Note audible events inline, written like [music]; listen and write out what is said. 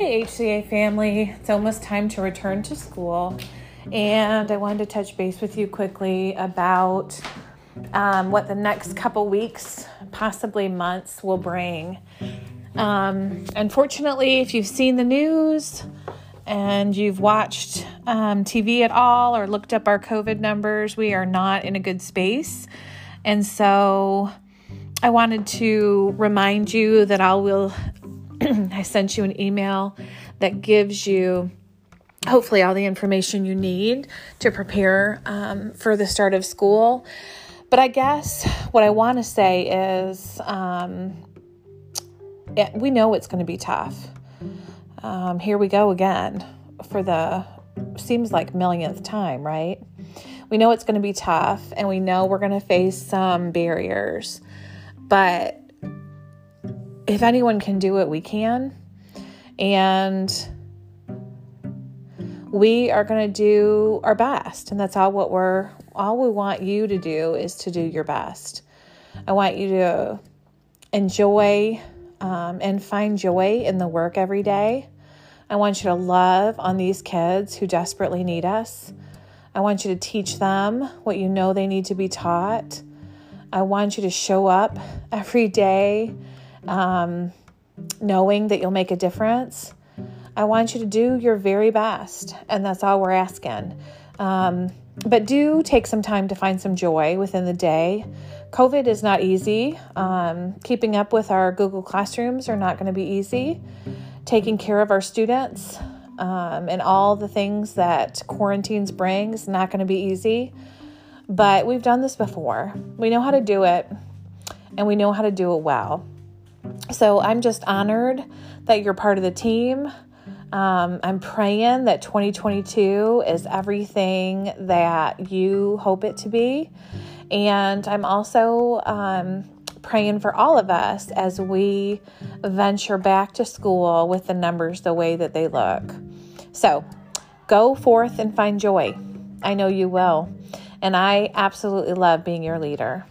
Hey, HCA family. It's almost time to return to school. And I wanted to touch base with you quickly about um, what the next couple weeks, possibly months, will bring. Um, unfortunately, if you've seen the news and you've watched um, TV at all or looked up our COVID numbers, we are not in a good space. And so I wanted to remind you that I will [clears throat] I sent you an email that gives you hopefully all the information you need to prepare um, for the start of school. But I guess what I want to say is um, it, we know it's going to be tough. Um, here we go again for the seems like millionth time, right? We know it's going to be tough and we know we're going to face some barriers. But if anyone can do it, we can. And we are going to do our best. And that's all what we're all we want you to do is to do your best. I want you to enjoy um, and find joy in the work every day. I want you to love on these kids who desperately need us. I want you to teach them what you know they need to be taught. I want you to show up every day um, knowing that you'll make a difference. I want you to do your very best, and that's all we're asking. Um, but do take some time to find some joy within the day. COVID is not easy. Um, keeping up with our Google Classrooms are not going to be easy. Taking care of our students um, and all the things that quarantines bring is not going to be easy. But we've done this before. We know how to do it, and we know how to do it well. So I'm just honored that you're part of the team. Um, I'm praying that 2022 is everything that you hope it to be. And I'm also um, praying for all of us as we venture back to school with the numbers the way that they look. So go forth and find joy. I know you will. And I absolutely love being your leader.